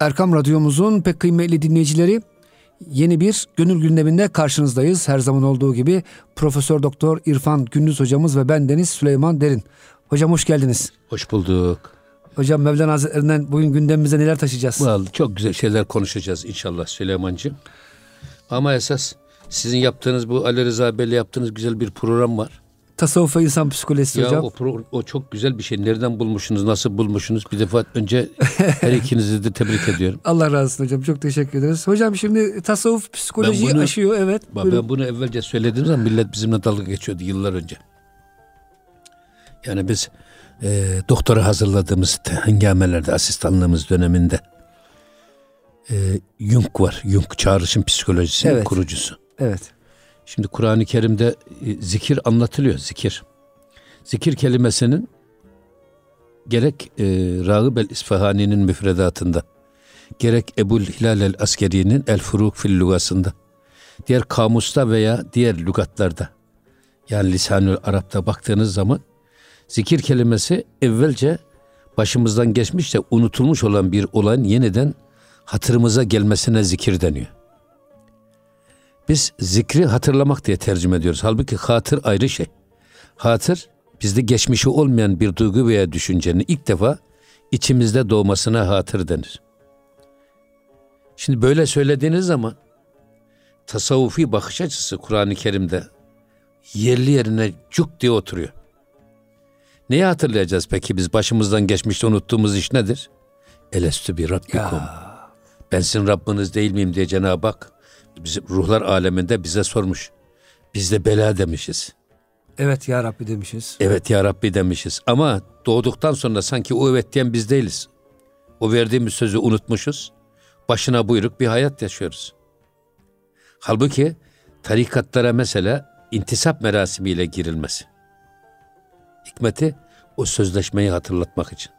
Erkam Radyomuzun pek kıymetli dinleyicileri yeni bir gönül gündeminde karşınızdayız. Her zaman olduğu gibi Profesör Doktor İrfan Gündüz hocamız ve ben Deniz Süleyman Derin. Hocam hoş geldiniz. Hoş bulduk. Hocam Mevlana Hazretlerinden bugün gündemimize neler taşıyacağız? Vallahi çok güzel şeyler konuşacağız inşallah Süleyman'cığım. Ama esas sizin yaptığınız bu Ali Rıza Bey'le yaptığınız güzel bir program var. Tasavvuf ve insan psikolojisi ya hocam. O, pro, o çok güzel bir şey. Nereden bulmuşsunuz, nasıl bulmuşsunuz? Bir defa önce her ikinizi de tebrik ediyorum. Allah razı olsun hocam. Çok teşekkür ederiz. Hocam şimdi tasavvuf psikolojiyi bunu, aşıyor. Evet. Bak, ben bunu evvelce söylediğim zaman millet bizimle dalga geçiyordu yıllar önce. Yani biz e, doktora hazırladığımız hengamelerde asistanlığımız döneminde e, Jung var. Jung çağrışım psikolojisinin evet. kurucusu. Evet. Şimdi Kur'an-ı Kerim'de e, zikir anlatılıyor, zikir. Zikir kelimesinin gerek e, Rağıb el-İsfahani'nin müfredatında, gerek Ebul Hilal el-Askeri'nin El Furuk fil Lugasında, diğer kamusta veya diğer lügatlarda, yani lisanül Arap'ta baktığınız zaman zikir kelimesi evvelce başımızdan geçmiş de unutulmuş olan bir olayın yeniden hatırımıza gelmesine zikir deniyor. Biz zikri hatırlamak diye tercüme ediyoruz. Halbuki hatır ayrı şey. Hatır bizde geçmişi olmayan bir duygu veya düşüncenin ilk defa içimizde doğmasına hatır denir. Şimdi böyle söylediğiniz zaman tasavvufi bakış açısı Kur'an-ı Kerim'de yerli yerine cuk diye oturuyor. Neyi hatırlayacağız peki biz başımızdan geçmişte unuttuğumuz iş nedir? Elestü bir Rabbikum. Ben sizin Rabbiniz değil miyim diye Cenab-ı Hak bizim ruhlar aleminde bize sormuş. Biz de bela demişiz. Evet ya Rabbi demişiz. Evet ya Rabbi demişiz. Ama doğduktan sonra sanki o evet diyen biz değiliz. O verdiğimiz sözü unutmuşuz. Başına buyruk bir hayat yaşıyoruz. Halbuki tarikatlara mesela intisap merasimiyle girilmesi. Hikmeti o sözleşmeyi hatırlatmak için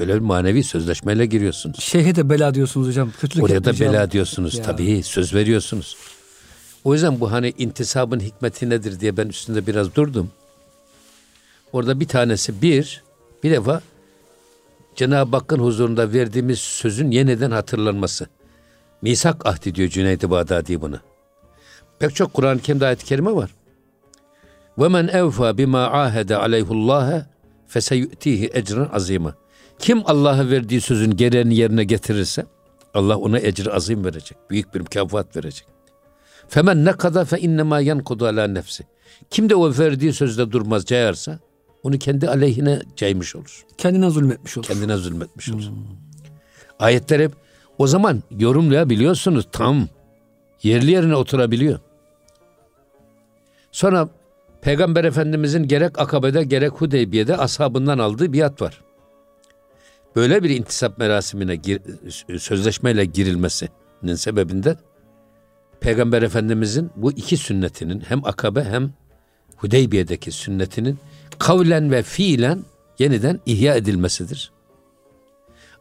Böyle bir manevi sözleşmeyle giriyorsunuz. Şeyhe de bela diyorsunuz hocam. Kötülük Oraya da bela diyorsunuz ya. tabii söz veriyorsunuz. O yüzden bu hani intisabın hikmeti nedir diye ben üstünde biraz durdum. Orada bir tanesi bir, bir defa Cenab-ı Hakk'ın huzurunda verdiğimiz sözün yeniden hatırlanması. Misak ahdi diyor Cüneyd-i Bağdadi bunu. Pek çok Kur'an-ı Kerim'de ayet-i kerime var. وَمَنْ اَوْفَى بِمَا عَاهَدَ عَلَيْهُ اللّٰهَ فَسَيُؤْتِيهِ اَجْرًا عَظِيمًا kim Allah'a verdiği sözün gereğini yerine getirirse Allah ona ecir azim verecek. Büyük bir mükafat verecek. Femen ne kadar fe innema yankudu ala nefsi. Kim de o verdiği sözde durmaz cayarsa onu kendi aleyhine caymış olur. Kendine zulmetmiş olur. Kendine zulmetmiş olur. Hmm. Ayetler hep o zaman yorumlayabiliyorsunuz tam. Yerli yerine oturabiliyor. Sonra Peygamber Efendimizin gerek Akabe'de gerek Hudeybiye'de ashabından aldığı biat var böyle bir intisap merasimine gir, sözleşmeyle girilmesinin sebebinde Peygamber Efendimizin bu iki sünnetinin hem Akabe hem Hudeybiye'deki sünnetinin kavlen ve fiilen yeniden ihya edilmesidir.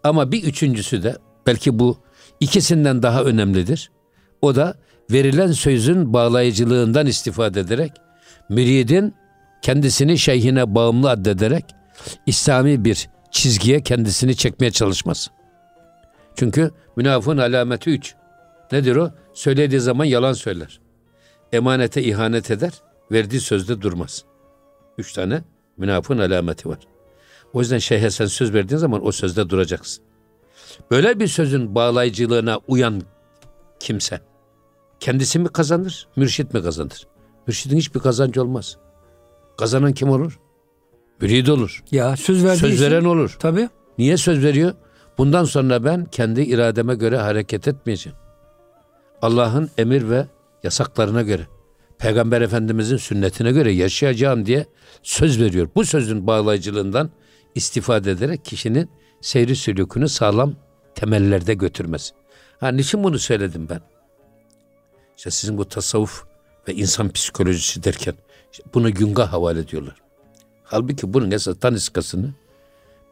Ama bir üçüncüsü de belki bu ikisinden daha önemlidir. O da verilen sözün bağlayıcılığından istifade ederek müridin kendisini şeyhine bağımlı addederek İslami bir çizgiye kendisini çekmeye çalışması. Çünkü münafığın alameti üç. Nedir o? Söylediği zaman yalan söyler. Emanete ihanet eder, verdiği sözde durmaz. Üç tane münafığın alameti var. O yüzden şeyhe sen söz verdiğin zaman o sözde duracaksın. Böyle bir sözün bağlayıcılığına uyan kimse kendisi mi kazanır, mürşit mi kazanır? Mürşidin hiçbir kazancı olmaz. Kazanan kim olur? Mürid olur. Ya söz verdiği Söz veren olur. Tabii. Niye söz veriyor? Bundan sonra ben kendi irademe göre hareket etmeyeceğim. Allah'ın emir ve yasaklarına göre, Peygamber Efendimizin sünnetine göre yaşayacağım diye söz veriyor. Bu sözün bağlayıcılığından istifade ederek kişinin seyri sülükünü sağlam temellerde götürmesi. Ha niçin bunu söyledim ben? İşte sizin bu tasavvuf ve insan psikolojisi derken işte bunu Jung'a havale ediyorlar. Halbuki bunun esas daniskasını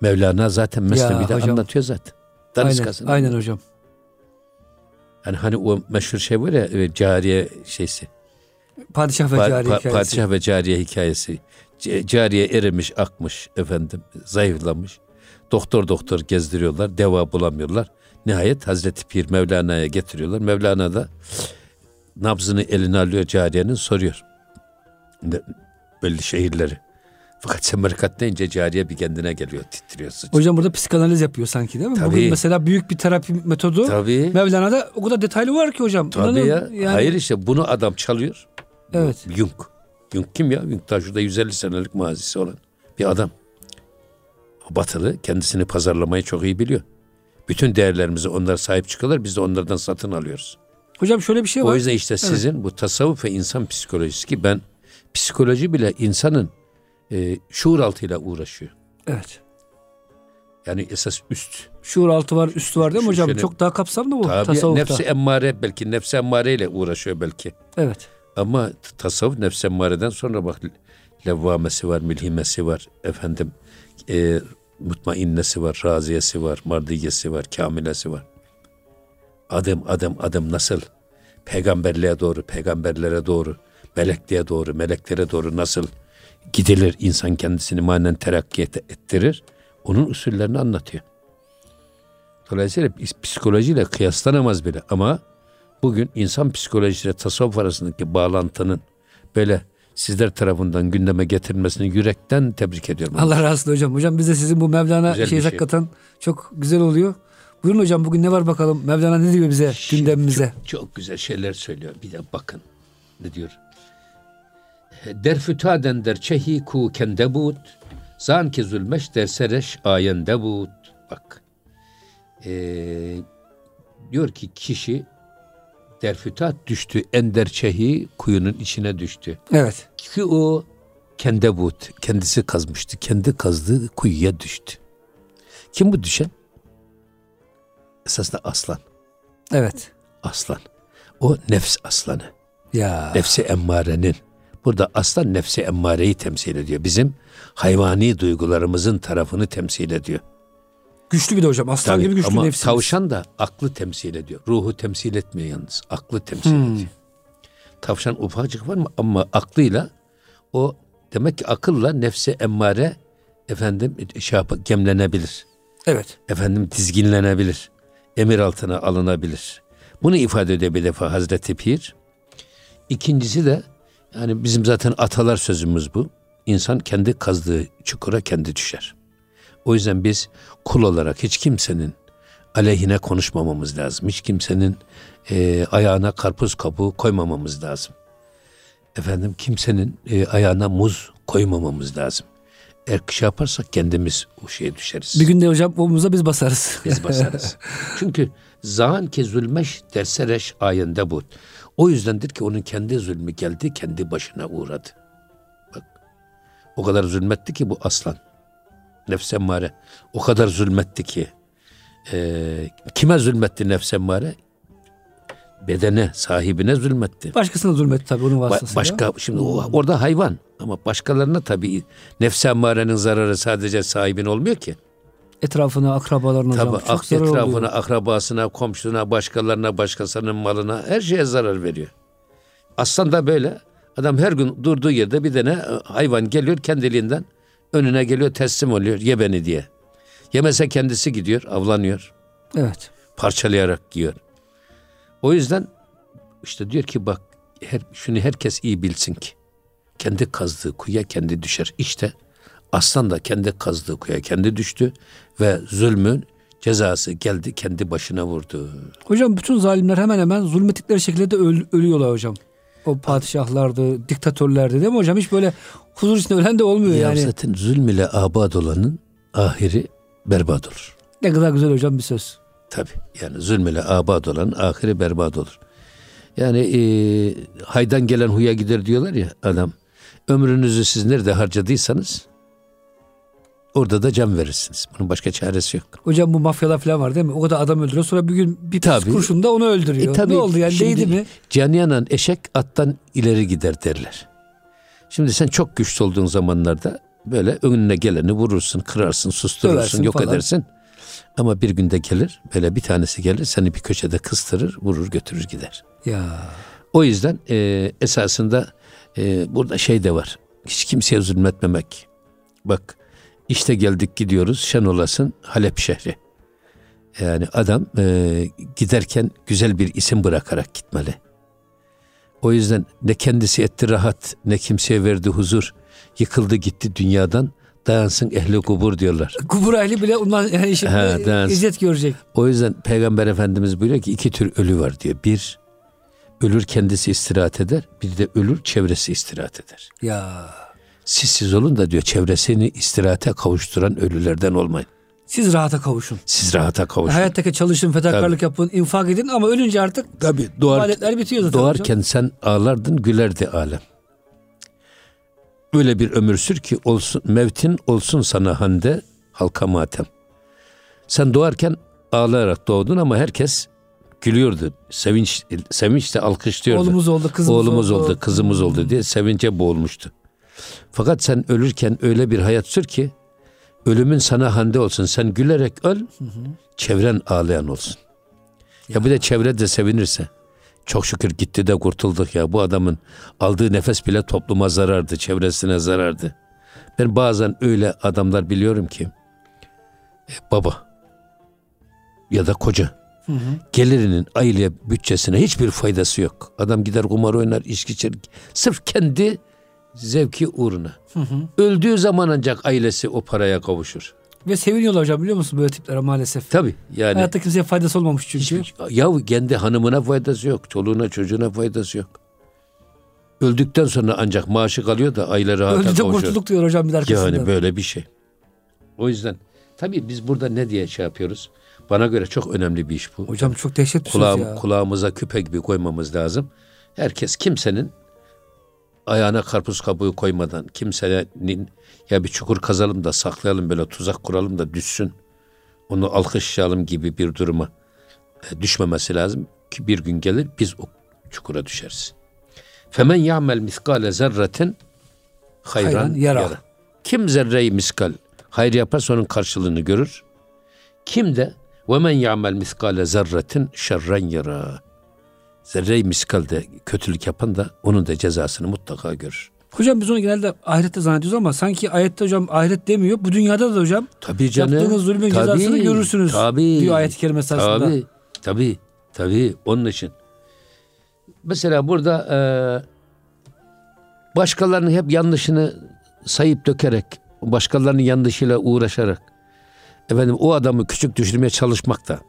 Mevlana zaten Mesnevi'de hocam, anlatıyor zaten. Daniskasını. Aynen, aynen hocam. Yani hani o meşhur şey var ya e, cariye şeysi. Padişah ve pa, cariye pa, hikayesi. Padişah ve cariye hikayesi. C- cariye erimiş, akmış efendim, zayıflamış. Doktor doktor gezdiriyorlar. Deva bulamıyorlar. Nihayet Hazreti Pir Mevlana'ya getiriyorlar. Mevlana da nabzını eline alıyor cariyenin soruyor. Belli şehirleri. Fakat Semerkant deyince cariye bir kendine geliyor titriyor sıçıyor. Hocam burada psikanaliz yapıyor sanki değil mi? Tabii. Bugün mesela büyük bir terapi metodu. Tabii. Mevlana'da o kadar detaylı var ki hocam. Tabii İnanın ya. yani- Hayır işte bunu adam çalıyor. Evet. Jung. Jung kim ya? Jung da şurada 150 senelik mazisi olan bir adam. Batılı kendisini pazarlamayı çok iyi biliyor. Bütün değerlerimizi onlar sahip çıkıyorlar. Biz de onlardan satın alıyoruz. Hocam şöyle bir şey var. O yüzden işte sizin bu tasavvuf ve insan psikolojisi ki ben psikoloji bile insanın e, şuur altıyla uğraşıyor. Evet. Yani esas üst. Şuur altı var, üstü var değil mi hocam? şöyle- Çok daha kapsamlı bu Tabii tasavvufta. nefsi emmare belki nefsi emmareyle uğraşıyor belki. Evet. Ama tasavvuf nefs emmareden sonra bak levvamesi var, milhimesi var, efendim e, mutmainnesi var, raziyesi var, mardiyesi var, kamilesi var. Adım adım adım nasıl peygamberliğe doğru, peygamberlere doğru, melekliğe doğru, meleklere doğru nasıl gidilir, insan kendisini manen terakki et- ettirir, onun usullerini anlatıyor. Dolayısıyla ps- psikolojiyle kıyaslanamaz bile ama bugün insan psikolojisiyle tasavvuf arasındaki bağlantının böyle sizler tarafından gündeme getirilmesini yürekten tebrik ediyorum. Allah razı olsun hocam. Hocam biz de sizin bu Mevlana Güzel bir şey şey. hakikaten çok güzel oluyor. Buyurun hocam bugün ne var bakalım? Mevlana ne diyor bize gündemimize? Çok, çok güzel şeyler söylüyor. Bir de bakın ne diyor. Derfütaden der çehi ku kendebut zan ki zulmeş dersereş ayendebut. Bak. Ee, diyor ki kişi derfütat düştü ender çehi kuyunun içine düştü. Evet. Ki o kendebut kendisi kazmıştı. Kendi kazdığı kuyuya düştü. Kim bu düşen? Esasında aslan. Evet. Aslan. O nefs aslanı. Ya. Nefsi emmarenin. Burada aslan nefsi emmareyi temsil ediyor. Bizim hayvani duygularımızın tarafını temsil ediyor. Güçlü bir de hocam. Aslan Tabii, gibi güçlü ama nefsimiz. tavşan da aklı temsil ediyor. Ruhu temsil etmiyor yalnız. Aklı temsil Hmm. ediyor. Tavşan ufacık var mı ama aklıyla o demek ki akılla nefsi emmare efendim şey yap- gemlenebilir. Evet. efendim dizginlenebilir. Emir altına alınabilir. Bunu ifade ediyor bir defa Hazreti Pir. İkincisi de yani bizim zaten atalar sözümüz bu. İnsan kendi kazdığı çukura kendi düşer. O yüzden biz kul olarak hiç kimsenin aleyhine konuşmamamız lazım. Hiç kimsenin e, ayağına karpuz kabuğu koymamamız lazım. Efendim kimsenin e, ayağına muz koymamamız lazım. Eğer şey yaparsak kendimiz o şeye düşeriz. Bir gün de hocam omumuza biz basarız. Biz basarız. Çünkü zan ki zulmeş dersereş ayında bu. O yüzdendir ki onun kendi zulmü geldi, kendi başına uğradı. Bak, o kadar zulmetti ki bu aslan. Nefs emmare. O kadar zulmetti ki. e, kime zulmetti nefs emmare? Bedene, sahibine zulmetti. Başkasına zulmetti tabii onun Ba- vasıtasıyla. başka şimdi o, orada hayvan ama başkalarına tabii nefs emmarenin zararı sadece sahibin olmuyor ki. Etrafına, akrabalarına hocam. Tabii Çok ak- zarar etrafına, oluyor. akrabasına, komşusuna, başkalarına, başkasının malına her şeye zarar veriyor. Aslan da böyle. Adam her gün durduğu yerde bir tane e, hayvan geliyor kendiliğinden önüne geliyor teslim oluyor ye beni diye. Yemese kendisi gidiyor avlanıyor Evet. parçalayarak yiyor. O yüzden işte diyor ki bak her, şunu herkes iyi bilsin ki kendi kazdığı kuyuya kendi düşer. İşte aslan da kendi kazdığı kuyuya kendi düştü ve zulmün cezası geldi kendi başına vurdu. Hocam bütün zalimler hemen hemen zulmettikleri şekilde de öl- ölüyorlar hocam. O padişahlardı, diktatörlerdi değil mi hocam? Hiç böyle huzur içinde ölen de olmuyor Ya yani. zaten zulm ile abad olanın ahiri berbat olur. Ne kadar güzel hocam bir söz. Tabi yani zulm ile abad olan ahiri berbat olur. Yani e, haydan gelen huya gider diyorlar ya adam. Ömrünüzü siz nerede harcadıysanız orada da can verirsiniz. Bunun başka çaresi yok. Hocam bu mafyalar falan var değil mi? O kadar adam öldürüyor. Sonra bir gün bir Tabii. kurşun da onu öldürüyor. E tabii, ne oldu yani şimdi değdi mi? Can yanan eşek attan ileri gider derler. Şimdi sen çok güçlü olduğun zamanlarda böyle önüne geleni vurursun, kırarsın, susturursun, Döversin yok falan. edersin. Ama bir günde gelir, böyle bir tanesi gelir, seni bir köşede kıstırır, vurur, götürür gider. Ya O yüzden e, esasında e, burada şey de var. Hiç kimseye zulmetmemek. Bak İşte geldik gidiyoruz şen olasın Halep şehri. Yani adam e, giderken güzel bir isim bırakarak gitmeli. O yüzden ne kendisi etti rahat ne kimseye verdi huzur. Yıkıldı gitti dünyadan dayansın ehli kubur diyorlar. Kubur ehli bile ondan yani şimdi Ha, dayansın. izzet görecek. O yüzden Peygamber Efendimiz buyuruyor ki iki tür ölü var diyor. Bir, ölür kendisi istirahat eder. Bir de ölür çevresi istirahat eder. Ya Siz siz olun da diyor çevresini istirahate kavuşturan ölülerden olmayın. siz rahata kavuşun. Siz rahata kavuşun. Hayattaki çalışın, fedakarlık yapın, infak edin ama ölünce artık Tabii doğar, ibadetler bitiyor zaten. doğarken hocam. sen ağlardın gülerdi alem. Öyle bir ömür sür ki olsun mevtin olsun sana hande halka matem. Sen doğarken ağlayarak doğdun ama herkes gülüyordu. Sevinç sevinçle alkışlıyordu. Oğlumuz oldu, kızımız Oğlumuz oldu. oldu, kızımız oldu diye sevince boğulmuştu. Fakat sen ölürken öyle bir hayat sür ki ölümün sana hande olsun. Sen gülerek öl, çevren ağlayan olsun. Ya bir de çevre de sevinirse. Çok şükür gitti de kurtulduk ya. Bu adamın aldığı nefes bile topluma zarardı, çevresine zarardı. Ben bazen öyle adamlar biliyorum ki e, baba ya da koca gelirinin aile bütçesine hiçbir faydası yok. Adam gider kumar oynar, içki içer. Sırf kendi zevki uğruna. Öldüğü zaman ancak ailesi o paraya kavuşur. Ve seviniyorlar hocam biliyor musun böyle tiplere maalesef. Tabii yani. Hayatta kimseye faydası olmamış çünkü. Hiçbir- ya kendi hanımına faydası yok, çoluğuna çocuğuna faydası yok. Öldükten sonra ancak maaşı kalıyor da aile rahata Öldü de kavuşuyor. kurtulduk diyor hocam bir arkasından. Yani böyle bir şey. O yüzden tabii biz burada ne diye şey yapıyoruz? Bana göre çok önemli bir iş bu. Hocam çok dehşet bir Kulağım, ya. kulağımıza küpe gibi koymamız lazım. Herkes kimsenin ayağına karpuz kabuğu koymadan kimsenin ya bir çukur kazalım da saklayalım böyle tuzak kuralım da düşsün. Onu alkışlayalım gibi bir duruma e, düşmemesi lazım ki bir gün gelir biz o çukura düşeriz. Femen ya'mel miskale zerretin hayran, Hayran yara. yara. Kim zerreyi miskal hayır yaparsa onun karşılığını görür. Kim de ve men ya'mel miskale zerretin şerren yara. Zerre-i miskal de kötülük yapan da onun da cezasını mutlaka görür. Hocam biz onu genelde ahirette zannediyoruz ama sanki ayette hocam ahiret demiyor. Bu dünyada da hocam Tabii canım. yaptığınız zulmün Tabii, cezasını görürsünüz tabii, diyor ayet-i kerime esasında. Tabii, tabii, tabii. Onun için. Mesela burada e, başkalarının hep yanlışını sayıp dökerek, başkalarının yanlışıyla uğraşarak, efendim o adamı küçük düşürmeye çalışmak da.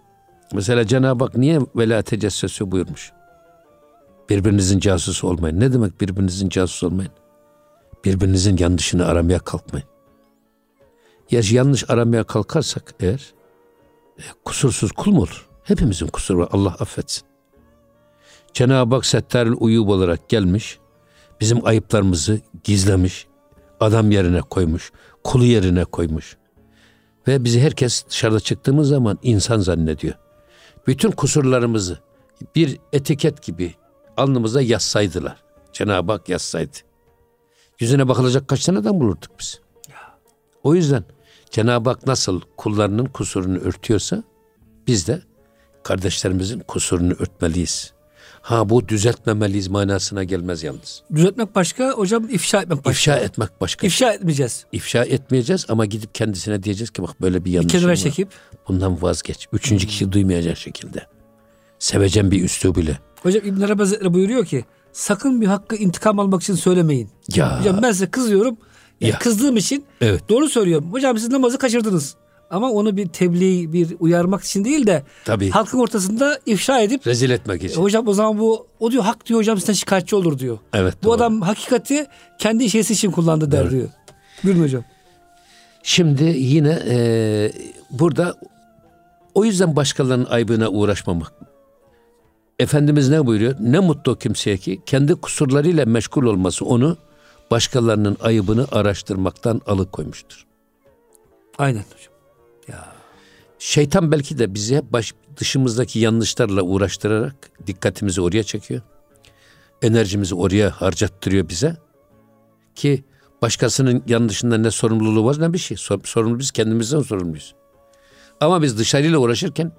Mesela Cenab-ı Hak niye vela tecessüsü buyurmuş? Birbirinizin casusu olmayın. Ne demek birbirinizin casusu olmayın? Birbirinizin yanlışını aramaya kalkmayın. Ya yanlış aramaya kalkarsak eğer e, kusursuz kul mu olur? Hepimizin kusuru var. Allah affetsin. Cenab-ı Hak settarül uyub olarak gelmiş. Bizim ayıplarımızı gizlemiş. Adam yerine koymuş. Kulu yerine koymuş. Ve bizi herkes dışarıda çıktığımız zaman insan zannediyor. Bütün kusurlarımızı bir etiket gibi alnımıza yazsaydılar. Cenab-ı Hak yazsaydı. Yüzüne bakılacak kaç tane adam bulurduk biz. O yüzden Cenab-ı Hak nasıl kullarının kusurunu örtüyorsa biz de kardeşlerimizin kusurunu örtmeliyiz. Ha bu düzeltmemeliyiz manasına gelmez yalnız. Düzeltmek başka, hocam ifşa etmek başka. İfşa etmek başka. İfşa etmeyeceğiz. İfşa etmeyeceğiz ama gidip kendisine diyeceğiz ki bak böyle bir yanlışım var. çekip. Bundan vazgeç. Üçüncü kişi duymayacak şekilde. Sevecen bir üslup ile. Hocam İbn Arabi Hazretleri buyuruyor ki sakın bir hakkı intikam almak için söylemeyin. Ya. Hocam ben size kızıyorum. Yani Ya. Kızdığım için Evet. doğru söylüyorum. Hocam siz namazı kaçırdınız. Ama onu bir tebliğ, bir uyarmak için değil de Tabii. halkın ortasında ifşa edip Rezil etmek e, için. hocam o zaman bu o diyor hak diyor hocam sizden şikayetçi olur diyor. Evet. Bu doğru. adam hakikati kendi şeysi için kullandı der Evet. diyor. Buyurun hocam. Şimdi yine e, burada o yüzden başkalarının aybına uğraşmamak. Efendimiz ne buyuruyor? Ne mutlu kimseye ki kendi kusurlarıyla meşgul olması onu başkalarının ayıbını araştırmaktan alıkoymuştur. Aynen hocam. Ya. Şeytan belki de bizi hep baş, dışımızdaki yanlışlarla uğraştırarak dikkatimizi oraya çekiyor. Enerjimizi oraya harcattırıyor bize. Ki başkasının yanlışında ne sorumluluğu var ne bir şey. Sor- Sorumlu biz kendimizden sorumluyuz. Ama biz dışarıyla uğraşırken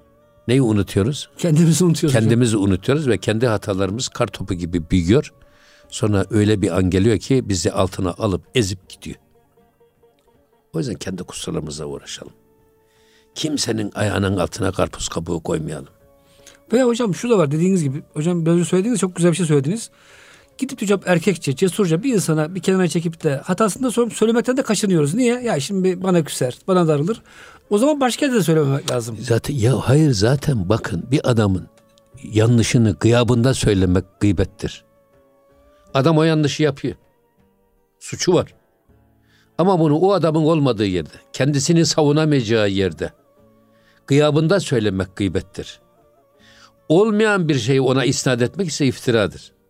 neyi unutuyoruz? Kendimizi unutuyoruz hocam. Kendimizi unutuyoruz ve kendi hatalarımız kar topu gibi büyüyor. Sonra öyle bir an geliyor ki bizi altına alıp ezip gidiyor. O yüzden kendi kusurlarımızla uğraşalım. Kimsenin ayağının altına karpuz kabuğu koymayalım. Veya hocam şu da var dediğiniz gibi. Hocam biraz önce söylediğiniz çok güzel bir şey söylediniz. Gidip hocam erkekçe, cesurca bir insana bir kenara çekip de hatasını da sorup söylemekten de kaçınıyoruz. Niye? Ya şimdi bana küser, bana darılır. O zaman başka de söylememek lazım. Zaten ya hayır zaten bakın bir adamın yanlışını gıyabında söylemek gıybettir. Adam o yanlışı yapıyor. Suçu var. Ama bunu o adamın olmadığı yerde, kendisini savunamayacağı yerde gıyabında söylemek gıybettir. Olmayan bir şeyi ona isnat etmek ise iftiradır.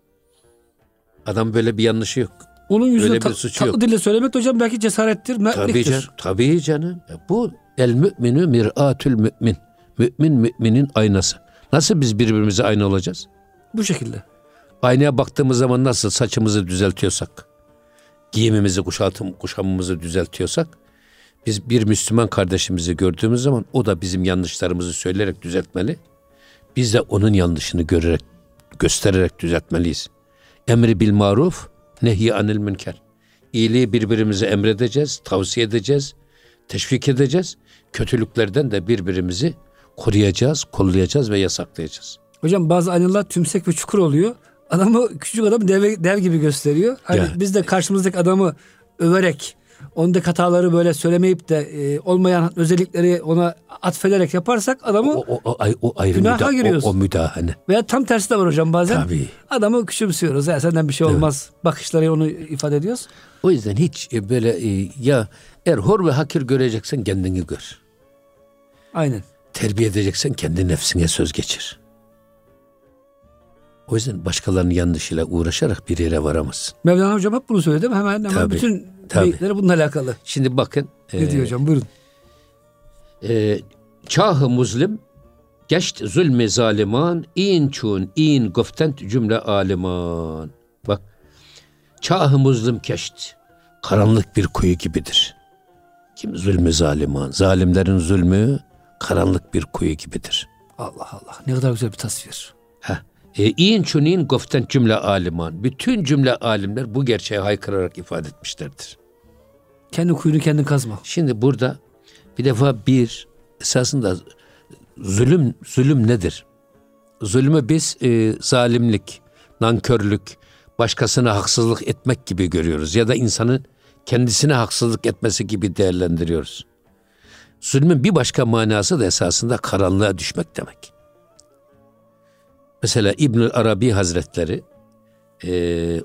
Adam böyle bir yanlışı yok. Onun yüzüne Öyle bir ta- suçu tatlı yok. dille söylemek de hocam belki cesarettir, Tabii, mertliktir. can, tabii canım. E Bu el müminü mir'atül mümin. Mümin müminin aynası. Nasıl biz birbirimize aynı olacağız? Bu şekilde. Aynaya baktığımız zaman nasıl saçımızı düzeltiyorsak, giyimimizi, kuşatım, kuşamımızı düzeltiyorsak, biz bir Müslüman kardeşimizi gördüğümüz zaman o da bizim yanlışlarımızı söyleyerek düzeltmeli. Biz de onun yanlışını görerek, göstererek düzeltmeliyiz. Emri bil maruf, nehy anil münker. İyiliği birbirimize emredeceğiz, tavsiye edeceğiz, teşvik edeceğiz. Kötülüklerden de birbirimizi koruyacağız, kollayacağız ve yasaklayacağız. Hocam bazı aynalar tümsek ve çukur oluyor. Adamı küçük adam dev, dev gibi gösteriyor. Hani Ya. biz de karşımızdaki adamı överek ondaki hataları böyle söylemeyip de e, olmayan özellikleri ona atfederek yaparsak adamı O, o, o, o ayrı Günaha müda- giriyoruz. o, o müdahale. veya tam tersi de var hocam bazen. Tabii. Adamı küçümsüyoruz. Ya senden bir şey olmaz. Bakışları onu ifade ediyoruz. O yüzden hiç e, böyle e, ya eğer hor ve hakir göreceksen kendini gör. Aynen. Terbiye edeceksen kendi nefsine söz geçir. O yüzden başkalarının yanlışıyla uğraşarak bir yere varamazsın. Mevlana hocam hep bunu söyledi. Hemen hemen Tabii, bütün tabii. beyitleri bununla alakalı. Şimdi bakın. Ne e, diyor hocam? Buyurun. e, Çahı muzlim geçt zulmü zaliman in çun in goftent cümle aliman. Bak çahı muzlim keşt karanlık bir kuyu gibidir. Kim zulmü zaliman? Zalimlerin zulmü karanlık bir kuyu gibidir. Allah Allah. Ne kadar güzel bir tasvir. Heh. E, in çun in goftent cümle aliman. Bütün cümle alimler bu gerçeği haykırarak ifade etmişlerdir. Kendi kuyunu kendin kazma. Şimdi burada bir defa bir esasında zulüm zulüm nedir? Zulmü biz e, zalimlik, nankörlük, başkasına haksızlık etmek gibi görüyoruz ya da insanın kendisine haksızlık etmesi gibi değerlendiriyoruz. Zulmün bir başka manası da esasında karanlığa düşmek demek. Mesela İbnül Arabi Hazretleri e,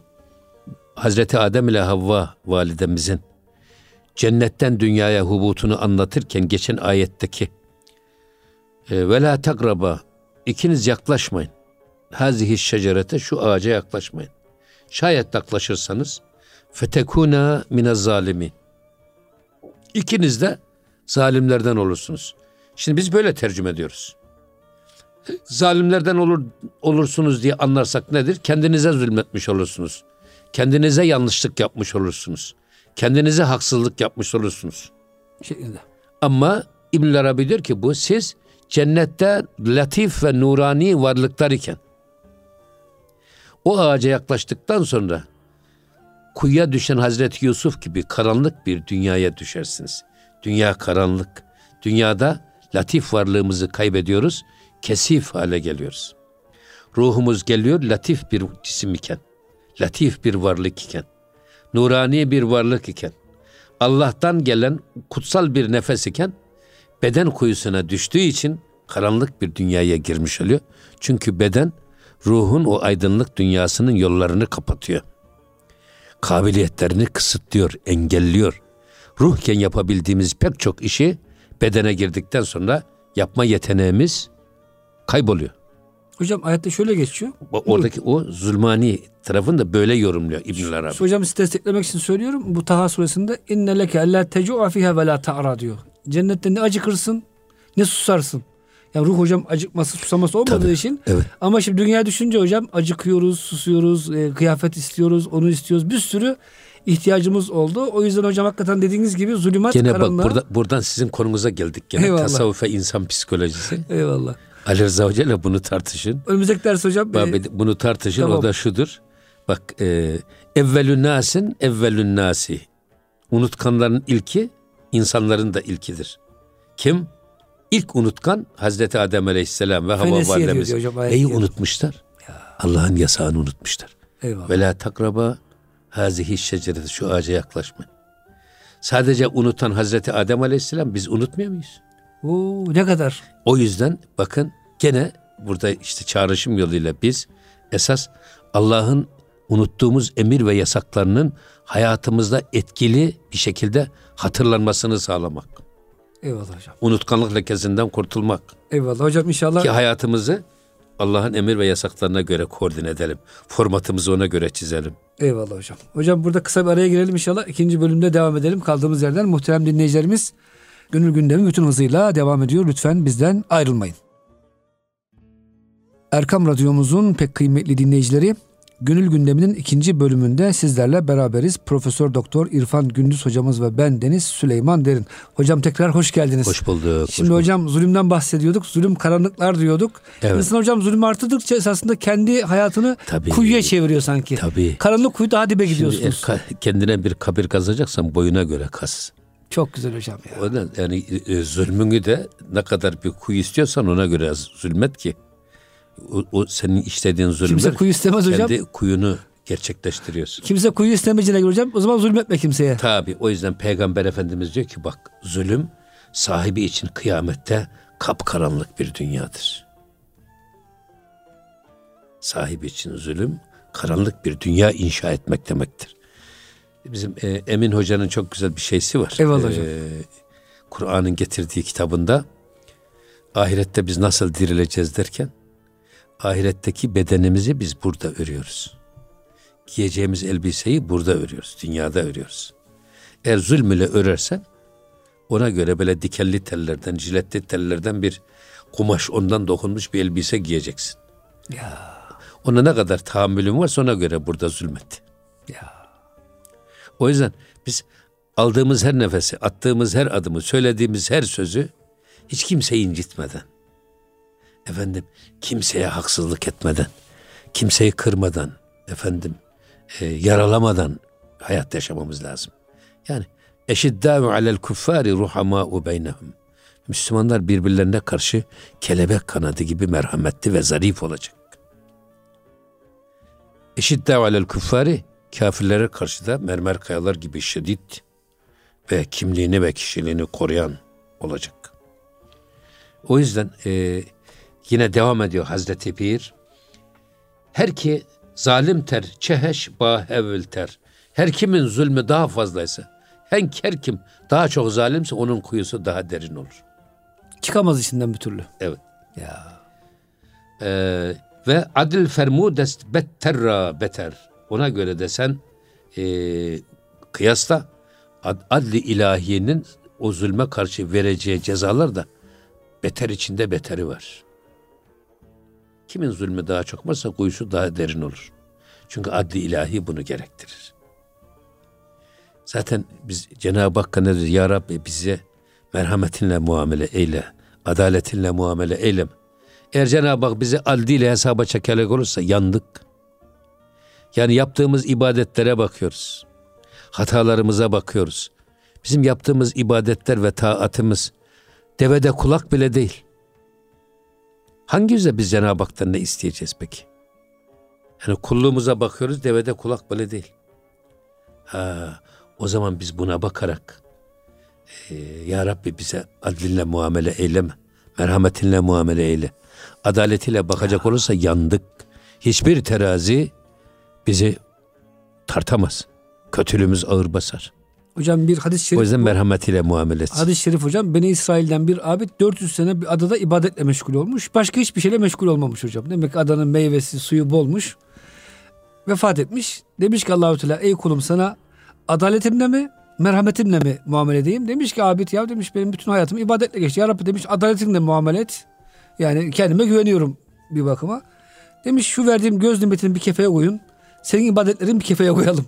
Hazreti Adem ile Havva validemizin cennetten dünyaya hubutunu anlatırken geçen ayetteki e, ve la takraba ikiniz yaklaşmayın. Hazihi şecerete şu ağaca yaklaşmayın. Şayet yaklaşırsanız fetekuna mine zalimin. İkiniz de zalimlerden olursunuz. Şimdi biz böyle tercüme ediyoruz. Zalimlerden olur olursunuz diye anlarsak nedir? Kendinize zulmetmiş olursunuz. Kendinize yanlışlık yapmış olursunuz. Kendinize haksızlık yapmış olursunuz. Şeklinde. Ama İbn Arabi diyor ki bu siz cennette latif ve nurani varlıklar iken o ağaca yaklaştıktan sonra kuyuya düşen Hazreti Yusuf gibi karanlık bir dünyaya düşersiniz. Dünya karanlık. Dünyada latif varlığımızı kaybediyoruz. Kesif hale geliyoruz. Ruhumuz geliyor latif bir cisim iken. Latif bir varlık iken. Nurani bir varlık iken. Allah'tan gelen kutsal bir nefes iken beden kuyusuna düştüğü için karanlık bir dünyaya girmiş oluyor. Çünkü beden ruhun o aydınlık dünyasının yollarını kapatıyor. Kabiliyetlerini kısıtlıyor, engelliyor. Ruhken yapabildiğimiz pek çok işi bedene girdikten sonra yapma yeteneğimiz kayboluyor. Hocam ayette şöyle geçiyor. Oradaki o zulmani tarafını da böyle yorumluyor İbnül Arabi. Hocam sizi desteklemek için söylüyorum. Bu Taha suresinde inne leke alla tecu'a fiha ve la ta'ra diyor. Cennette ne acıkırsın ne susarsın. Yani ruh hocam acıkması susaması olmadığı Tabii, için. evet. Ama şimdi dünya düşünce hocam acıkıyoruz, susuyoruz, e, kıyafet istiyoruz, onu istiyoruz. Bir sürü ihtiyacımız oldu. O yüzden hocam hakikaten dediğiniz gibi zulümat Gene bak karanlığa. burada, buradan sizin konunuza geldik gene. Eyvallah. Tasavvuf ve insan psikolojisi. Eyvallah. Ali Rıza Hoca ile bunu tartışın. Önümüzdeki ders hocam. Bak, e, bunu tartışın tamam. o da şudur. Bak e, evvelün nasin evvelün nasi. Unutkanların ilki insanların da ilkidir. Kim? İlk unutkan Hazreti Adem Aleyhisselam ve Havva Validemiz. Neyi unutmuşlar? Allah'ın yasağını unutmuşlar. Eyvallah. Ve la takraba hazihi şecereti şu ağaca yaklaşmayın. Sadece unutan Hazreti Adem Aleyhisselam biz unutmuyor muyuz? Oo, ne kadar? O yüzden bakın gene burada işte çağrışım yoluyla biz esas Allah'ın unuttuğumuz emir ve yasaklarının hayatımızda etkili bir şekilde hatırlanmasını sağlamak. Eyvallah hocam. Unutkanlık lekesinden kurtulmak. Eyvallah hocam inşallah. Ki hayatımızı Allah'ın emir ve yasaklarına göre koordine edelim. Formatımızı ona göre çizelim. Eyvallah hocam. Hocam burada kısa bir araya girelim inşallah. İkinci bölümde devam edelim. Kaldığımız yerden muhterem dinleyicilerimiz gönül gündemi bütün hızıyla devam ediyor. Lütfen bizden ayrılmayın. Erkam Radyomuzun pek kıymetli dinleyicileri Gönül gündeminin ikinci bölümünde sizlerle beraberiz. Profesör Doktor İrfan Gündüz hocamız ve ben Deniz Süleyman Derin. Hocam tekrar hoş geldiniz. Hoş bulduk. Şimdi hoş bulduk. hocam zulümden bahsediyorduk. Zulüm karanlıklar diyorduk. Evet. İnsan hocam zulüm arttıkça esasında kendi hayatını Tabii. kuyuya çeviriyor sanki. Tabii. Karanlık kuyuda hadi be Şimdi gidiyorsunuz. e, ka- kendine bir kabir kazacaksan boyuna göre kaz. Çok güzel hocam ya. O da yani e, zulmünü de ne kadar bir kuyu istiyorsan ona göre zulmet ki. O, o senin işlediğin zulümler Kimse kuyu istemez hocam. kendi kuyunu gerçekleştiriyorsun. Kimse kuyu istemeyeceğine göre hocam o zaman zulmetme kimseye. Tabi o yüzden Peygamber Efendimiz diyor ki bak zulüm sahibi için kıyamette kapkaranlık bir dünyadır. Sahibi için zulüm karanlık bir dünya inşa etmek demektir. Bizim e, Emin Hoca'nın çok güzel bir şeysi var. Eyvallah hocam. E, Kur'an'ın getirdiği kitabında ahirette biz nasıl dirileceğiz derken ahiretteki bedenimizi biz burada örüyoruz. Giyeceğimiz elbiseyi burada örüyoruz, dünyada örüyoruz. Eğer zulm ile örersen ona göre böyle dikenli tellerden, jiletli tellerden bir kumaş ondan dokunmuş bir elbise giyeceksin. Ya Ona ne kadar tahammülün varsa ona göre burada zulmet. O yüzden biz aldığımız her nefesi, attığımız her adımı, söylediğimiz her sözü hiç kimseyi incitmeden, efendim kimseye haksızlık etmeden, kimseyi kırmadan, efendim e, yaralamadan hayat yaşamamız lazım. Yani eşiddâ'u alel kuffâri ruhamâ'u beynehum. Müslümanlar birbirlerine karşı kelebek kanadı gibi merhametli ve zarif olacak. Eşiddâ'u alel kuffâri kafirlere karşı da mermer kayalar gibi şiddet ve kimliğini ve kişiliğini koruyan olacak. O yüzden e, yine devam ediyor Hazreti Pir. Her ki zalim ter, çeheş bahevül ter. Her kimin zulmü daha fazlaysa, her, her kim daha çok zalimse onun kuyusu daha derin olur. Çıkamaz içinden bir türlü. Evet. Ya. Ee, ve adil fermudest betterra beter. Ona göre de sen e, kıyasla ad, adli ilahiyenin o zulme karşı vereceği cezalar da beter içinde beteri var. Kimin zulmü daha çok varsa kuyusu daha derin olur. Çünkü adli ilahi bunu gerektirir. Zaten biz Cenab-ı Hakk'a ne diyoruz? Ya Rabbi bize merhametinle muamele eyle, adaletinle muamele eyleme. Eğer Cenab-ı Hak bizi adliyle hesaba çekerek olursa yandık. Yani yaptığımız ibadetlere bakıyoruz. Hatalarımıza bakıyoruz. Bizim yaptığımız ibadetler ve taatımız devede kulak bile değil. Hangi yüzle biz Cenab-ı Hak'tan ne isteyeceğiz peki? Yani kulluğumuza bakıyoruz devede kulak bile değil. Ha, o zaman biz buna bakarak e, Ya Rabbi bize adlinle muamele eyleme. Merhametinle muamele eyle. Adaletiyle bakacak olursa yandık. Hiçbir terazi bizi tartamaz. Kötülüğümüz ağır basar. Hocam bir hadis-i şerif. O yüzden merhametiyle muamele etsin. Hadis-i şerif hocam Beni İsrail'den bir abid 400 sene bir adada ibadetle meşgul olmuş. Başka hiçbir şeyle meşgul olmamış hocam. Demek ki adanın meyvesi, suyu bolmuş. Vefat etmiş. Demiş ki Allahu Teala ey kulum sana adaletimle mi, merhametimle mi muamele edeyim? Demiş ki abid ya demiş benim bütün hayatım ibadetle geçti. Ya Rabbi demiş adaletinle muamele et. Yani kendime güveniyorum bir bakıma. Demiş şu verdiğim göz nimetini bir kefeye koyun. Senin ibadetlerini bir kefeye koyalım.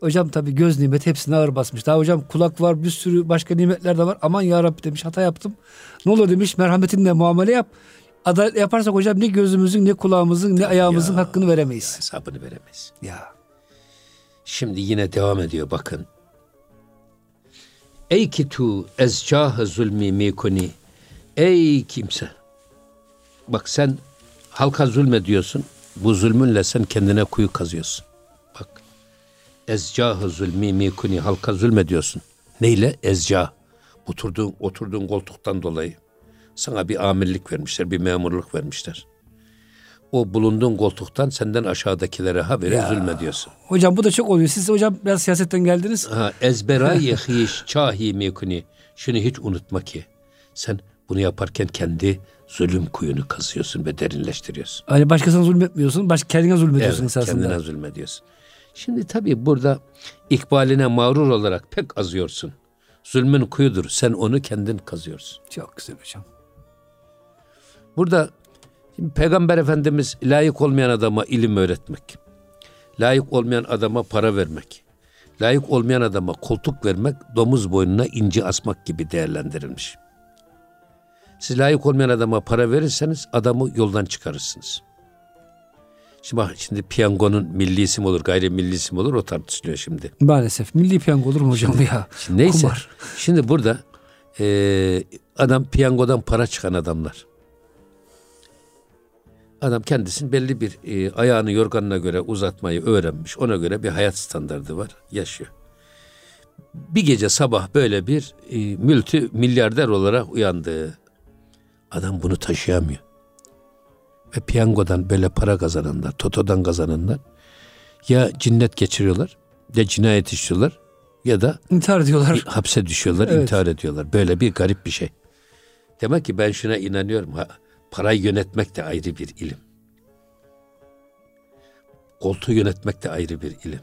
Hocam tabii göz nimeti hepsine ağır basmış. Daha hocam kulak var bir sürü başka nimetler de var. Aman ya Rabbi demiş hata yaptım. Ne olur demiş merhametinle muamele yap. Adalet yaparsak hocam ne gözümüzün ne kulağımızın ne ayağımızın Ya. hakkını veremeyiz. Hesabını veremeyiz. Ya. Şimdi yine devam ediyor bakın. Ey ki tu ezcah zulmi mikuni. Ey kimse. Bak sen halka zulmediyorsun. Bu zulmünle sen kendine kuyu kazıyorsun. Bak. Ezcah zulmi mikuni. Halka zulmediyorsun. Neyle? Ezcah. Oturduğun, oturduğun koltuktan dolayı. Sana bir amirlik vermişler, bir memurluk vermişler. O bulunduğun koltuktan senden aşağıdakilere habere ya. zulmediyorsun. Hocam bu da çok oluyor. Siz hocam biraz siyasetten geldiniz. Ha, ezberayı hiş çahi mikuni. Şunu hiç unutma ki. Sen bunu yaparken kendi zulüm kuyunu kazıyorsun ve derinleştiriyorsun. Hani başkasına zulmetmiyorsun, baş kendine zulmediyorsun evet, esasında. kendine zulmediyorsun. Şimdi tabii burada ikbaline mağrur olarak pek azıyorsun. Zulmün kuyudur. Sen onu kendin kazıyorsun. Çok güzel hocam. Burada şimdi Peygamber Efendimiz layık olmayan adama ilim öğretmek, layık olmayan adama para vermek, layık olmayan adama koltuk vermek, domuz boynuna inci asmak gibi değerlendirilmiş. Siz layık olmayan adama para verirseniz adamı yoldan çıkarırsınız. Şimdi bak şimdi piyangonun milli isim olur, gayrimilli isim olur o tartışılıyor şimdi. Maalesef milli piyango olur mu hocam şimdi, ya? Şimdi neyse. Kumar. Şimdi burada e, adam piyangodan para çıkan adamlar. Adam kendisinin belli bir e, ayağını yorganına göre uzatmayı öğrenmiş. Ona göre bir hayat standardı var. Yaşıyor. Bir gece sabah böyle bir e, mültü milyarder olarak uyandı. Adam bunu taşıyamıyor. Ve piyangodan böyle para kazananlar, totodan kazananlar ya cinnet geçiriyorlar ya cinayet işliyorlar ya da intihar ediyorlar. Hapse düşüyorlar, evet. intihar ediyorlar. Böyle bir garip bir şey. Demek ki ben şuna inanıyorum. Ha, parayı yönetmek de ayrı bir ilim. Koltuğu yönetmek de ayrı bir ilim.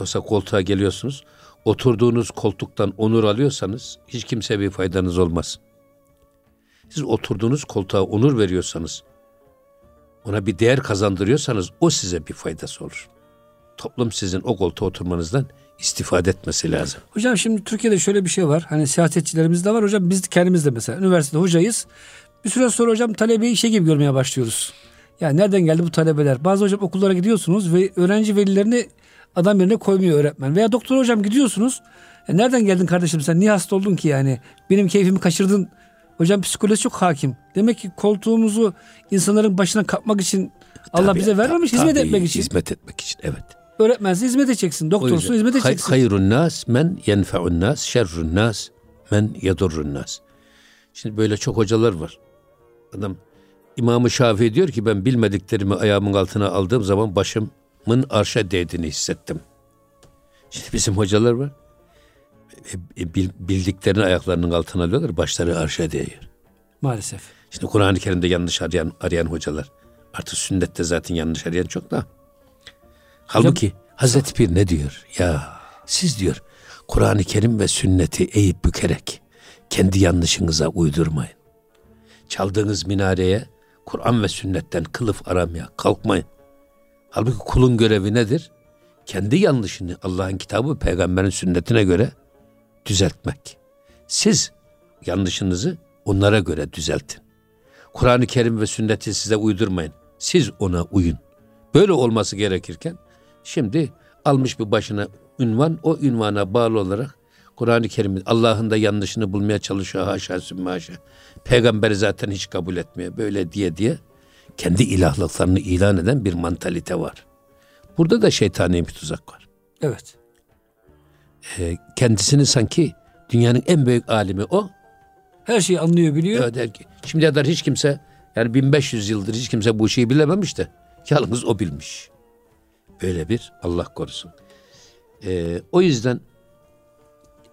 Yoksa koltuğa geliyorsunuz, oturduğunuz koltuktan onur alıyorsanız hiç kimseye bir faydanız olmaz. Siz oturduğunuz koltuğa onur veriyorsanız, ona bir değer kazandırıyorsanız o size bir faydası olur. Toplum sizin o koltuğa oturmanızdan istifade etmesi lazım. Hocam şimdi Türkiye'de şöyle bir şey var. Hani siyasetçilerimiz de var hocam. Biz kendimiz de mesela üniversitede hocayız. Bir süre sonra hocam talebeyi işe gibi görmeye başlıyoruz. Yani nereden geldi bu talebeler? Bazı hocam okullara gidiyorsunuz ve öğrenci velilerini adam yerine koymuyor öğretmen. Veya doktor hocam gidiyorsunuz. E nereden geldin kardeşim sen? Niye hasta oldun ki yani? Benim keyfimi kaçırdın. Hocam psikoloji çok hakim. Demek ki koltuğumuzu insanların başına kapmak için Allah tabii, bize vermemiş tabii, hizmet etmek için. Hizmet etmek için evet. Öğretmensin hizmet edeceksin. Doktorsun hizmet edeceksin. Hayrun nas men yenfe'un nas, şerrun nas men yedurrun nas. Şimdi böyle çok hocalar var. Adam İmam-ı Şafii diyor ki ben bilmediklerimi ayağımın altına aldığım zaman başımın arşa değdiğini hissettim. Şimdi bizim hocalar var. E, bildiklerini ayaklarının altına alıyorlar, başları arşa değiyor. Maalesef. Şimdi Kur'an-ı Kerim'de yanlış arayan, arayan hocalar. Artık sünnette zaten yanlış arayan çok da. Halbuki Hocam, Hazreti Pir ne diyor? Ya siz diyor Kur'an-ı Kerim ve sünneti eğip bükerek kendi yanlışınıza uydurmayın. Çaldığınız minareye Kur'an ve sünnetten kılıf aramaya kalkmayın. Halbuki kulun görevi nedir? Kendi yanlışını Allah'ın kitabı peygamberin sünnetine göre düzeltmek. Siz yanlışınızı onlara göre düzeltin. Kur'an-ı Kerim ve sünneti size uydurmayın. Siz ona uyun. Böyle olması gerekirken şimdi almış bir başına ünvan, o ünvana bağlı olarak Kur'an-ı Kerim'in Allah'ın da yanlışını bulmaya çalışıyor haşa sümme haşa. Peygamberi zaten hiç kabul etmiyor böyle diye diye kendi ilahlıklarını ilan eden bir mantalite var. Burada da şeytani bir tuzak var. Evet. Ee, kendisini sanki dünyanın en büyük alimi o. Her şeyi anlıyor biliyor. Evet, der ki, şimdiye kadar hiç kimse yani 1500 yıldır hiç kimse bu şeyi bilememiş de yalnız o bilmiş. Böyle bir Allah korusun. Ee, o yüzden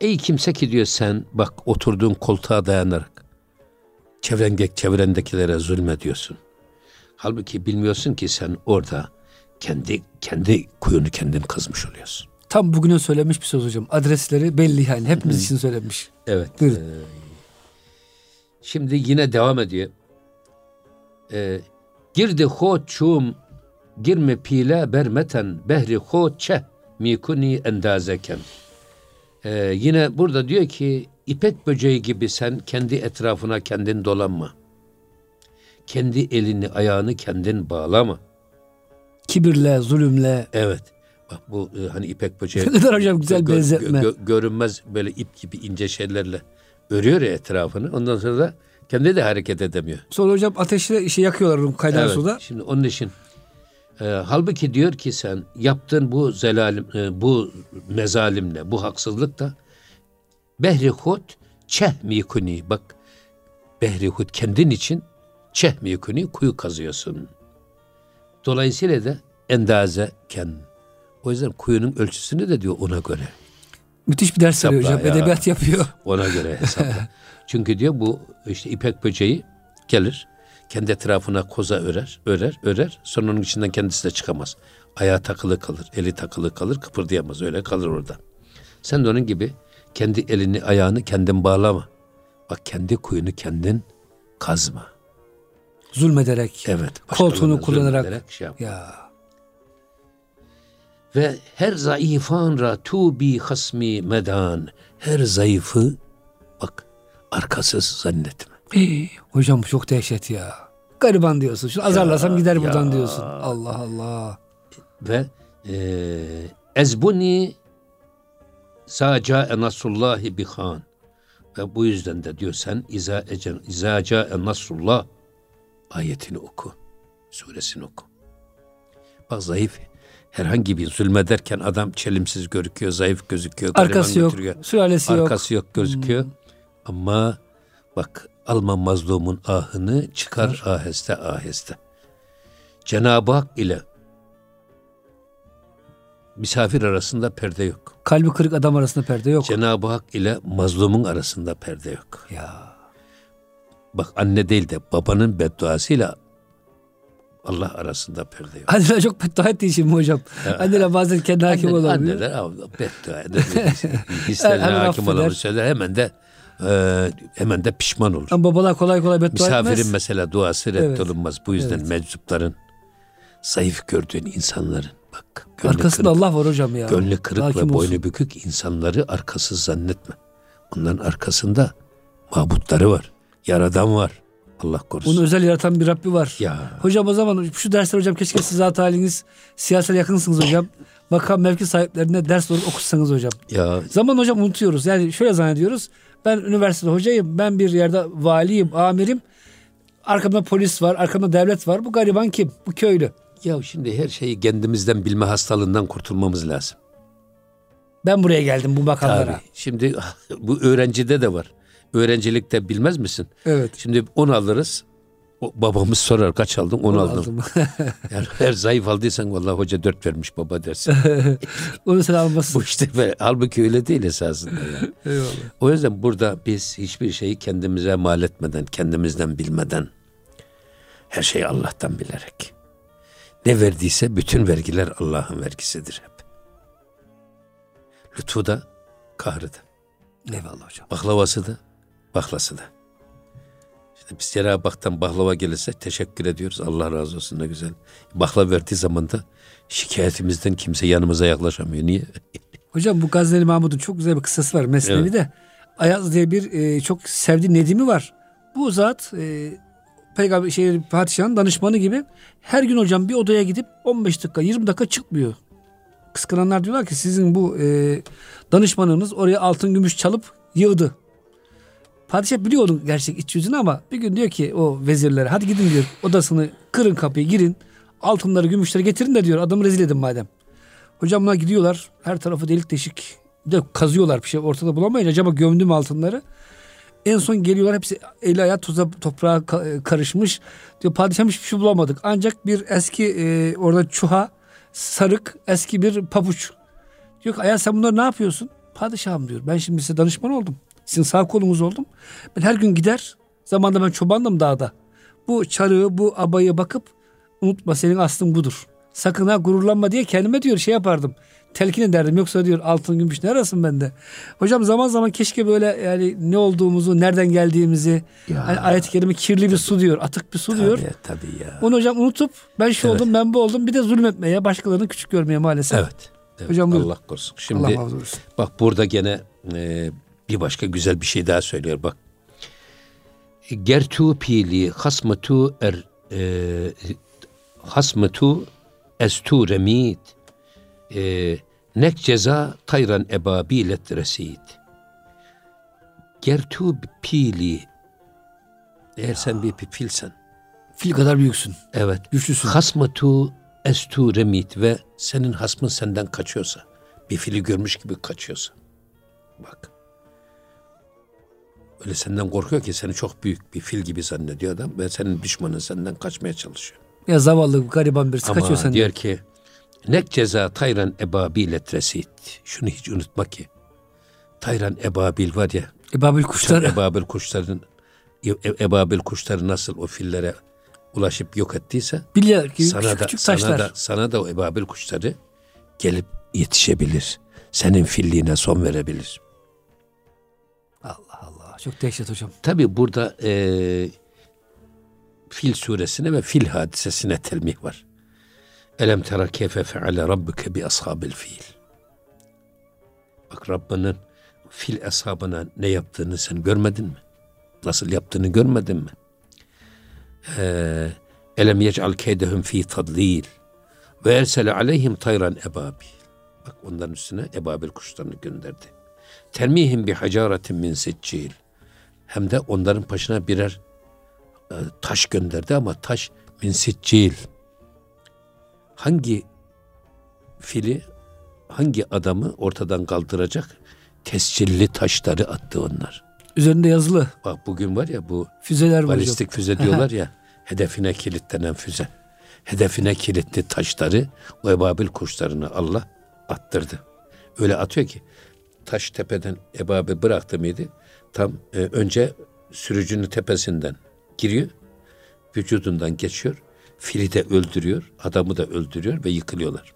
ey kimse ki diyor sen bak oturduğun koltuğa dayanarak çevrendeki çevrendekilere zulmediyorsun. Halbuki bilmiyorsun ki sen orada kendi kendi kuyunu kendin kazmış oluyorsun. Tam bugüne söylemiş bir söz hocam. Adresleri belli yani. Hepimiz için söylemiş. Evet. Buyurun. E, şimdi yine devam ediyor. E, girdi hoçum girme pile bermeten behri hoçe mikuni endazeken. E, yine burada diyor ki ipek böceği gibi sen kendi etrafına kendin dolanma. Kendi elini ayağını kendin bağlama. Kibirle, zulümle. Evet. Bak bu e, hani ipek böceği. Ne kadar hocam güzel benzetme. görünmez böyle ip gibi ince şeylerle örüyor ya etrafını. Ondan sonra da kendi de hareket edemiyor. Sonra hocam ateşle işi yakıyorlar kaynar evet, suda. Şimdi onun için e, halbuki diyor ki sen yaptığın bu zelalim, e, bu mezalimle, bu haksızlıkla behri hud çehmi kuni. Bak behri hud kendin için çehmi kuni kuyu kazıyorsun. Dolayısıyla da endaze ken. O yüzden kuyunun ölçüsünü de diyor ona göre. Müthiş bir ders veriyor hocam. Ya. Edebiyat yapıyor. Ona göre hesapla. Çünkü diyor bu işte ipek böceği gelir. Kendi etrafına koza örer, örer, örer. Sonra onun içinden kendisi de çıkamaz. Ayağı takılı kalır, eli takılı kalır, kıpırdayamaz. Öyle kalır orada. Sen de onun gibi kendi elini, ayağını kendin bağlama. Bak kendi kuyunu kendin kazma. Zulmederek. Evet. Koltuğunu kullanarak. Şey ya. Ve her zayıfan ra tubi hasmi medan. Her zayıfı bak arkasız zannetme. Hii, hocam çok dehşet ya. Gariban diyorsun. Şu azarlasam gider ya. buradan diyorsun. Allah Allah. Ve e, ezbuni saca nasrullahi bihan. Ve bu yüzden de diyor sen iza ecen iza nasrullah ayetini oku. Suresini oku. Bak zayıf herhangi bir zulmederken adam çelimsiz gözüküyor, zayıf gözüküyor. Arkası yok, götürüyor. sülalesi yok. Arkası yok gözüküyor. Hmm. Ama bak alma mazlumun ahını çıkar Çıkar. aheste aheste. Cenab-ı Hak ile misafir arasında perde yok. Kalbi kırık adam arasında perde yok. Cenab-ı Hak ile mazlumun arasında perde yok. Ya. Bak anne değil de babanın bedduasıyla Allah arasında perde yok. Anneler çok beddua ettiği için mi hocam? Anneler bazen kendi hakim Anne, olamıyor. Anneler beddua eder. Hislerine hakim olamıyor söyler hemen de e, hemen de pişman olur. Ama babalar kolay kolay beddua Misafirin etmez. Misafirin mesela duası reddolunmaz. Evet. Bu yüzden evet. meczupların zayıf gördüğün insanların bak. Arkasında kırık, Allah var hocam ya. Gönlü kırık Hakim ve boynu olsun. bükük insanları arkasız zannetme. Onların arkasında mabutları var. Yaradan var. Allah korusun. Onu özel yaratan bir Rabbi var. Ya. Hocam o zaman şu dersler hocam keşke siz zat haliniz siyasete yakınsınız hocam. Makam mevki sahiplerine ders olur okutsanız hocam. Ya. Zaman hocam unutuyoruz. Yani şöyle zannediyoruz. Ben üniversitede hocayım. Ben bir yerde valiyim, amirim. Arkamda polis var, arkamda devlet var. Bu gariban kim? Bu köylü. Ya şimdi her şeyi kendimizden bilme hastalığından kurtulmamız lazım. Ben buraya geldim bu makamlara. Tabii. Şimdi bu öğrencide de var öğrencilikte bilmez misin? Evet. Şimdi onu alırız. O, babamız sorar kaç aldın? Onu, aldım. aldım. yani her zayıf aldıysan vallahi hoca dört vermiş baba dersin. onu sen almasın. Bu işte be, halbuki öyle değil esasında. Yani. Eyvallah. O yüzden burada biz hiçbir şeyi kendimize mal etmeden, kendimizden bilmeden her şeyi Allah'tan bilerek. Ne verdiyse bütün vergiler Allah'ın vergisidir hep. Lütfu da kahrı da. Eyvallah hocam. Baklavası da baklası da. İşte biz Cenab-ı baklava gelirse teşekkür ediyoruz. Allah razı olsun ne güzel. Baklava verdiği zaman da şikayetimizden kimse yanımıza yaklaşamıyor. Niye? Hocam bu Gazneli Mahmud'un çok güzel bir kısası var Mesnevi'de. Evet. Ayaz diye bir e, çok sevdiği Nedim'i var. Bu zat e, peygamber şey padişahın danışmanı gibi her gün hocam bir odaya gidip 15 dakika 20 dakika çıkmıyor. Kıskananlar diyorlar ki sizin bu e, danışmanınız oraya altın gümüş çalıp yığdı. Padişah biliyor onun gerçek iç yüzünü ama bir gün diyor ki o vezirlere hadi gidin diyor odasını kırın kapıyı girin altınları gümüşleri getirin de diyor adamı rezil edin madem. Hocam bunlar gidiyorlar her tarafı delik deşik de kazıyorlar bir şey ortada bulamayınca acaba gömdüm altınları. En son geliyorlar hepsi eli ayağı tuza toprağa karışmış. Diyor padişahım hiçbir şey bulamadık. Ancak bir eski e, orada çuha sarık eski bir pabuç. Diyor ki Ayaz sen bunları ne yapıyorsun? Padişahım diyor ben şimdi size danışman oldum. Sizin sağ kolunuz oldum. Ben her gün gider. Zamanında ben çobandım dağda. Bu çarığı, bu abayı bakıp unutma senin aslın budur. Sakın ha gururlanma diye kendime diyor şey yapardım. Telkin ederdim. Yoksa diyor altın gümüş ne arasın bende. Hocam zaman zaman keşke böyle yani ne olduğumuzu, nereden geldiğimizi ya, hani ayet-i kerime kirli bir su diyor, atık bir su tabii, diyor. Tabii ya. Onu hocam unutup ben şu evet. oldum, ben bu oldum. Bir de zulmetmeye, başkalarını küçük görmeye maalesef. Evet. evet. Hocam Allah korusun. Şimdi Allah bak burada gene e, bir başka güzel bir şey daha söylüyor bak. Gertu pili hasmatu er e, hasmatu estu remit e, nek ceza tayran ebabilet resid. Gertu pili eğer sen bir filsen Fil kadar büyüksün. evet Güçlüsün. hasmatu estu remit ve senin hasmın senden kaçıyorsa bir fili görmüş gibi kaçıyorsa bak öyle senden korkuyor ki seni çok büyük bir fil gibi zannediyor adam ve senin düşmanın senden kaçmaya çalışıyor. Ya zavallı gariban birisi Ama kaçıyor senden. diyor ki nek ceza tayran ebabil resit. Şunu hiç unutma ki tayran ebabil var ya Ebabil kuşları. ebabil kuşların e- ebabil kuşları nasıl o fillere ulaşıp yok ettiyse Bilye gibi sana küçük da küçük sana taşlar. da sana da o ebabil kuşları gelip yetişebilir. Senin filliğine son verebilir. Allah Allah. Çok dehşet hocam. Tabi burada eee Fil suresine ve Fil hadisesine telmih var. Elem tera keyfe feale rabbuke bi ashabil fil. Bak Rabbinin fil ashabına ne yaptığını sen görmedin mi? Nasıl yaptığını görmedin mi? Ee, Elem yec'al keydehum fi tadlil ve ersele aleyhim tayran ebabil. Bak onların üstüne ebabil kuşlarını gönderdi. Termihim bi hacaretin min siccil. Hem de onların başına birer e, taş gönderdi ama taş min siccil. Hangi fili, hangi adamı ortadan kaldıracak tescilli taşları attı onlar. Üzerinde yazılı Bak bugün var ya bu füzeler var hocam. balistik füze diyorlar ya hedefine kilitlenen füze. Hedefine kilitli taşları o ebabil kuşlarını Allah attırdı. Öyle atıyor ki taş tepeden ebabil bıraktı mıydı? Tam e, önce sürücünün tepesinden giriyor. Vücudundan geçiyor. Fili de öldürüyor. Adamı da öldürüyor ve yıkılıyorlar.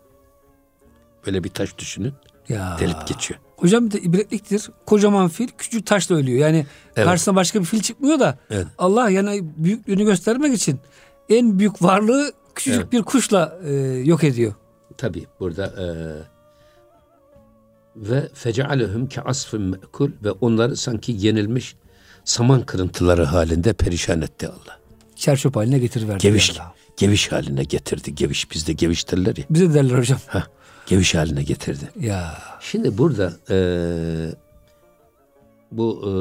Böyle bir taş düşünün. Ya. Delip geçiyor. Hocam bir de ibretliktir. Kocaman fil küçük taşla ölüyor. Yani Evet. karşısına başka bir fil çıkmıyor da Evet. Allah yani büyüklüğünü göstermek için en büyük varlığı küçücük Evet. bir kuşla e, yok ediyor. Tabi burada e, ve fecealehum ke asfın me'kul ve onları sanki yenilmiş saman kırıntıları halinde perişan etti Allah. Çerçöp haline getiriverdi. Geviş, Allah. geviş haline getirdi. Geviş bizde geviş derler ya. Bize derler hocam. Heh, geviş haline getirdi. Ya Şimdi burada e, bu e,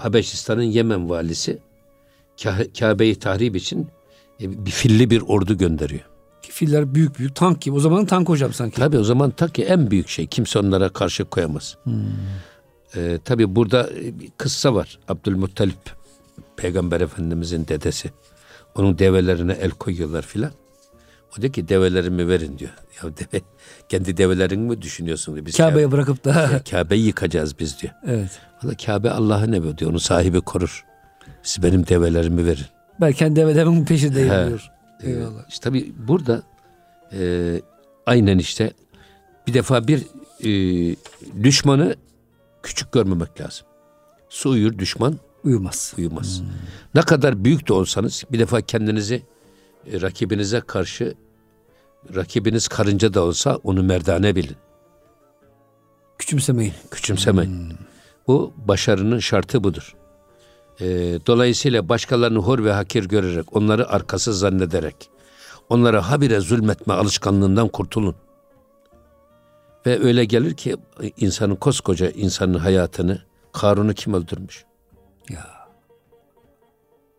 Habeşistan'ın Yemen valisi Ka- Kabe'yi tahrip için e, bir filli bir ordu gönderiyor. Filler büyük büyük tank gibi. O zamanın tank hocam sanki. Tabii o zaman ta ki en büyük şey. Kimse onlara karşı koyamaz. Ee, tabii burada bir kıssa var. Abdülmuttalip Peygamber Efendimizin dedesi. Onun develerine el koyuyorlar filan. O diyor ki develerimi verin diyor. Ya deve, kendi develerini mi düşünüyorsun diyor. Biz Kabe'ye bırakıp da. Kabe, Kabe'yi yıkacağız biz diyor. evet. Valla Kabe Allah'ın evi diyor. Onun sahibi korur. Siz benim develerimi verin. Ben kendi develerin peşindeyim He. diyor. Ee, Eyvallah. işte tabii burada e, aynen işte bir defa bir e, düşmanı küçük görmemek lazım. Su uyur düşman Uyumaz. uyumaz. Ne kadar büyük de olsanız bir defa kendinizi e, rakibinize karşı rakibiniz karınca da olsa onu merdane bilin. Küçümsemeyin. Küçümsemeyin. Bu başarının şartı budur. Ee, dolayısıyla başkalarını hor ve hakir görerek, onları arkasız zannederek, onlara habire zulmetme alışkanlığından kurtulun. Ve öyle gelir ki insanın koskoca insanın hayatını Karun'u kim öldürmüş? Ya.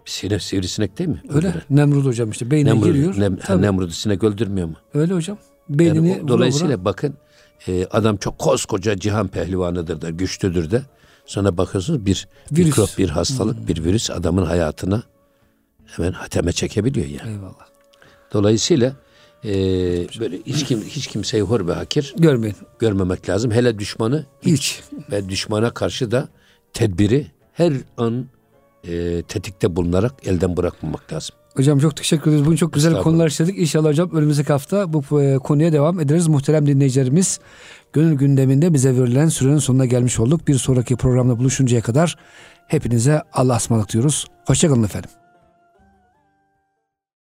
Sinek, sivrisinek değil mi? Öyle. Öldüren. Nemrut hocam işte beynine Nemrut, giriyor. Nem, Tabii. Nemrut'u sinek öldürmüyor mu? Öyle hocam. Yani Beynini o- vura dolayısıyla vura. bakın e, adam çok koskoca cihan pehlivanıdır da güçlüdür de sonra bakıyorsunuz bir Virüs. mikrop bir hastalık bir virüs adamın hayatına hemen hateme çekebiliyor yani. Eyvallah. Dolayısıyla e, böyle hiç kim hiç kimseyi hor ve hakir Görmeyin. görmemek lazım. Hele düşmanı Hiç. ve düşmana karşı da tedbiri her an e, tetikte bulunarak elden bırakmamak lazım. Hocam çok teşekkür ederiz. Bugün çok güzel konular işledik. İnşallah hocam önümüzdeki hafta bu konuya devam ederiz. Muhterem dinleyicilerimiz gönül gündeminde bize verilen sürenin sonuna gelmiş olduk. Bir sonraki programda buluşuncaya kadar hepinize Allah'a ısmarladık diyoruz. Hoşçakalın efendim.